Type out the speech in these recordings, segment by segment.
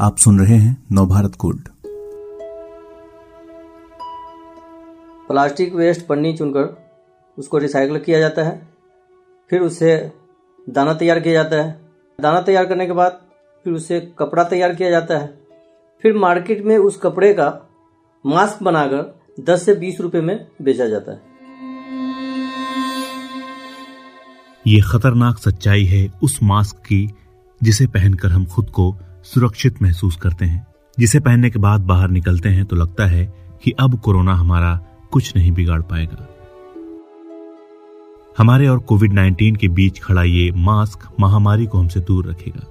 आप सुन रहे हैं नवभारत गोल्ड प्लास्टिक वेस्ट पन्नी चुनकर उसको रिसाइकल किया जाता है फिर उससे दाना तैयार किया जाता है। दाना तैयार करने के बाद फिर उससे कपड़ा तैयार किया जाता है। फिर मार्केट में उस कपड़े का मास्क बनाकर 10 से 20 रुपए में बेचा जाता है। ये खतरनाक सच्चाई है उस मास्क की जिसे पहनकर हम खुद को सुरक्षित महसूस करते हैं। जिसे पहनने के बाद बाहर निकलते हैं तो लगता है कि अब कोरोना हमारा कुछ नहीं बिगाड़ पाएगा। हमारे और कोविड 19 के बीच खड़ा ये मास्क महामारी को हमसे दूर रखेगा।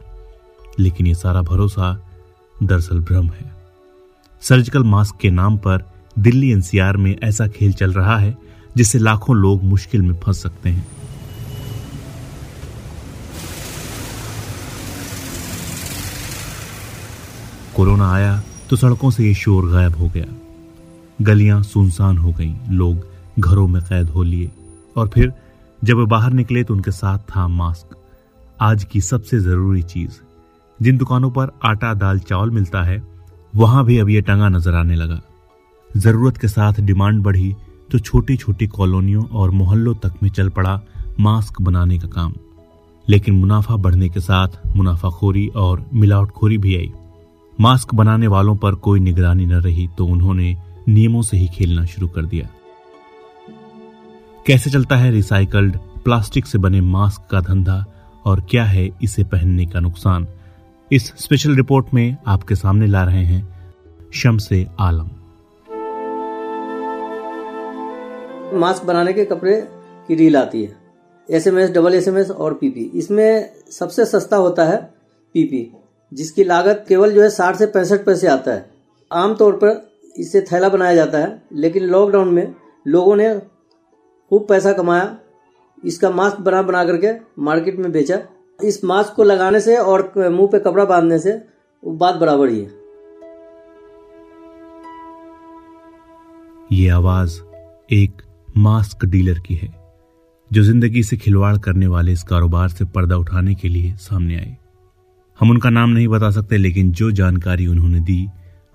लेकिन ये सारा भरोसा दरअसल भ्रम है। सर्जिकल मास्क के नाम पर दिल्ली एनसीआर में ऐसा खेल चल रहा है जिससे लाखों लोग मुश्किल में फंस सकते हैं। कोरोना आया तो सड़कों से ये शोर गायब हो गया। गलियाँ सुनसान हो गईं, लोग घरों में कैद हो लिए। और फिर जब वे बाहर निकले तो उनके साथ था मास्क। आज की सबसे ज़रूरी चीज़ जिन दुकानों पर आटा दाल चावल मिलता है वहाँ भी अब यह टंगा नज़र आने लगा। ज़रूरत के साथ डिमांड बढ़ी तो छोटी छोटी कॉलोनियों और मोहल्लों तक में चल पड़ा मास्क बनाने का काम। लेकिन मुनाफा बढ़ने के साथ मुनाफाखोरी और मिलावटखोरी भी आई। मास्क बनाने वालों पर कोई निगरानी न रही तो उन्होंने नियमों से ही खेलना शुरू कर दिया। कैसे चलता है रिसाइकल्ड प्लास्टिक से बने मास्क का धंधा और क्या है इसे पहनने का नुकसान? इस स्पेशल रिपोर्ट में आपके सामने ला रहे हैं शमसे आलम। मास्क बनाने के कपड़े की रील आती है। S M S double S M S और पीपी। इसमें सबसे सस्ता होता है पीपी। जिसकी लागत केवल जो है साठ से पैंसठ पैसे आता है। आमतौर पर इससे थैला बनाया जाता है, लेकिन लॉकडाउन में लोगों ने खूब पैसा कमाया। इसका मास्क बना बना करके मार्केट में बेचा। इस मास्क को लगाने से और मुँह पे कपड़ा बांधने से बात बराबर ही है। ये आवाज़ एक मास्क डीलर की है, जो ज़िंदगी से खिलवाड़ करने वाले इस कारोबार से पर्दा उठाने के लिए सामने आए हम उनका नाम नहीं बता सकते, लेकिन जो जानकारी उन्होंने दी,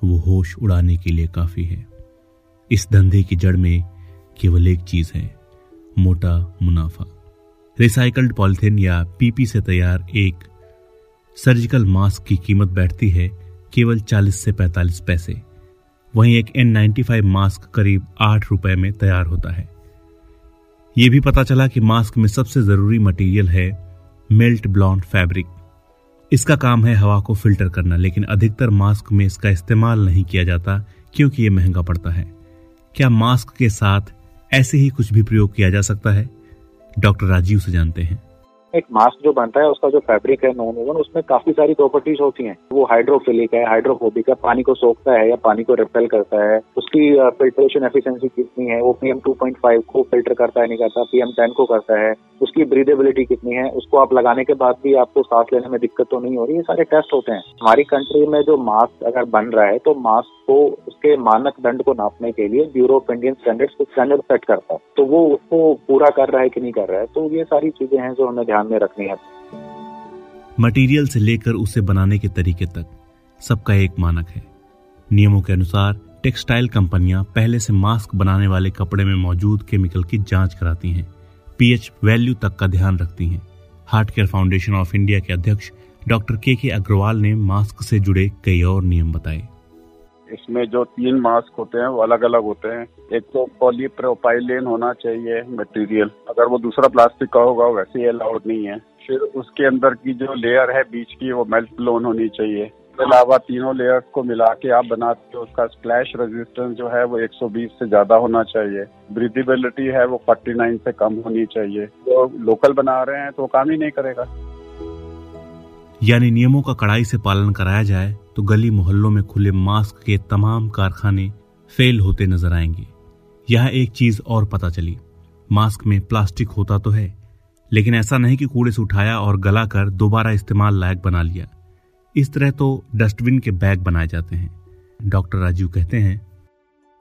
वो होश उड़ाने के लिए काफ़ी है। इस धंधे की जड़ में केवल एक चीज़ है, मोटा मुनाफा। रिसाइकल्ड पॉलिथीन या पीपी से तैयार एक सर्जिकल मास्क की कीमत बैठती है केवल 40 से 45 पैसे। वहीं एक एन नाइन्टी मास्क करीब आठ रुपए में तैयार होता है। यह भी पता चला कि मास्क में सबसे ज़रूरी मटेरियल है मेल्ट ब्लॉन्ड फैब्रिक। इसका काम है हवा को फ़िल्टर करना, लेकिन अधिकतर मास्क में इसका इस्तेमाल नहीं किया जाता, क्योंकि ये महँगा पड़ता है। क्या मास्क के साथ ऐसे ही कुछ भी प्रयोग किया जा सकता है? डॉक्टर राजीव से जानते हैं। एक मास्क जो बनता है, उसका जो फैब्रिक है नॉन ओवन उसमें काफ़ी सारी प्रॉपर्टीज़ होती हैं। वो हाइड्रोफिलिक है हाइड्रोफोबिक है, पानी को सोखता है या पानी को रिपेल करता है। उसकी फिल्ट्रेशन एफिशिएंसी कितनी है? वो पीएम 2.5 को फ़िल्टर करता है, नहीं करता। पीएम 10 को करता है। उसकी ब्रीदेबिलिटी कितनी है? उसको आप लगाने के बाद भी आपको सांस लेने में दिक्कत तो नहीं हो रही। ये सारे टेस्ट होते हैं। हमारी कंट्री में जो मास्क अगर बन रहा है तो मास्क को उसके मानक दंड को नापने के लिए bureau of Indian standard standard set करता है। तो वो उसको पूरा कर रहा है कि नहीं कर रहा है? तो ये सारी चीज़ें हैं जो हमें ध्यान में रखनी है। मटेरियल से लेकर उसे बनाने के तरीके तक सबका एक मानक है। नियमों के अनुसार टेक्सटाइल कंपनियाँ पहले से मास्क बनाने वाले कपड़े में मौजूद केमिकल की जाँच कराती हैं। पीएच वैल्यू तक का ध्यान रखती हैं। Heart care foundation of India के अध्यक्ष डॉक्टर के के अग्रवाल ने मास्क से जुड़े कई और नियम बताए। इसमें जो तीन मास्क होते हैं, वो अलग अलग होते हैं। एक तो पॉलीप्रोपाइलेन होना चाहिए मटेरियल अगर वो दूसरा प्लास्टिक का होगा, वैसे ही अलाउड नहीं है। फिर उसके अंदर की जो लेयर है बीच की, वो मेल्ट ब्लोन होनी चाहिए। इसके अलावा तीनों लेयर्स को मिला के आप बनाते हो, उसका स्प्लैश रेजिस्टेंस जो है वो 120 से ज़्यादा होना चाहिए। ब्रीदिबिलिटी है वो 49 से कम होनी चाहिए। जो लोकल बना रहे हैं तो काम ही नहीं करेगा। यानी नियमों का कड़ाई से पालन कराया जाए तो गली मोहल्लों में खुले मास्क के तमाम कारखाने फेल होते नज़र आएँगे। यहाँ एक चीज़ और पता चली। मास्क में प्लास्टिक होता तो है, लेकिन ऐसा नहीं कि कूड़े से उठाया और गला कर दोबारा इस्तेमाल लायक बना लिया। इस तरह तो डस्टबिन के बैग बनाए जाते हैं। डॉक्टर राजीव कहते हैं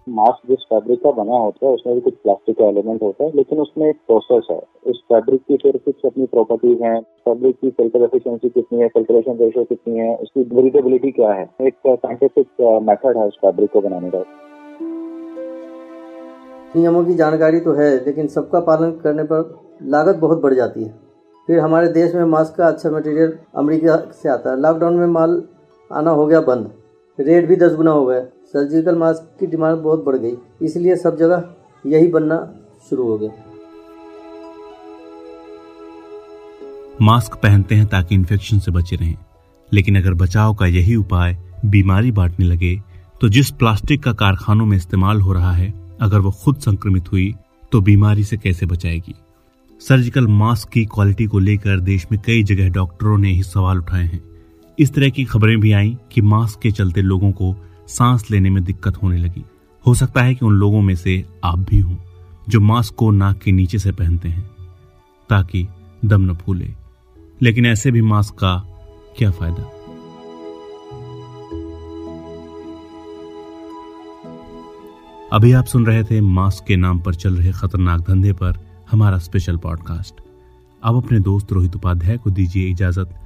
मास्क जिस फैब्रिक का बना होता है, उसमें भी कुछ प्लास्टिक का एलिमेंट होता है, लेकिन उसमें एक प्रोसेस है। उस फैब्रिक की फिर कुछ अपनी प्रॉपर्टीज़ हैं फैब्रिक की फ़िल्टर एफिशिएंसी कितनी है फिल्ट्रेशन रेशो कितनी है, उसकी ब्रीदेबिलिटी क्या है? एक साइंटिफिक मेथड है उस फैब्रिक को बनाने का। नियमों की जानकारी तो है, लेकिन सबका पालन करने पर लागत बहुत बढ़ जाती है। फिर हमारे देश में मास्क का अच्छा मटेरियल अमेरिका से आता है। लॉकडाउन में माल आना हो गया बंद। रेट भी दस गुना हो गया। सर्जिकल मास्क की डिमांड बहुत बढ़ गई। इसलिए सब जगह यही बनना शुरू हो गया। मास्क पहनते हैं ताकि इन्फेक्शन से बचे रहें। लेकिन अगर बचाव का यही उपाय बीमारी बांटने लगे तो जिस प्लास्टिक का कारखानों में इस्तेमाल हो रहा है, अगर वो खुद संक्रमित हुई तो बीमारी से कैसे बचाएगी? सर्जिकल मास्क की क्वालिटी को लेकर देश में कई जगह डॉक्टरों ने ही सवाल उठाए हैं। इस तरह की खबरें भी आई कि मास्क के चलते लोगों को सांस लेने में दिक्कत होने लगी। हो सकता है कि उन लोगों में से आप भी हों, जो मास्क को नाक के नीचे से पहनते हैं, ताकि दम न फूले। लेकिन ऐसे भी मास्क का क्या फ़ायदा? अभी आप सुन रहे थे मास्क के नाम पर चल रहे खतरनाक धंधे पर हमारा स्पेशल पॉडकास्ट। अब अपने दोस्त रोहित उपाध्याय को दीजिए इजाज़त।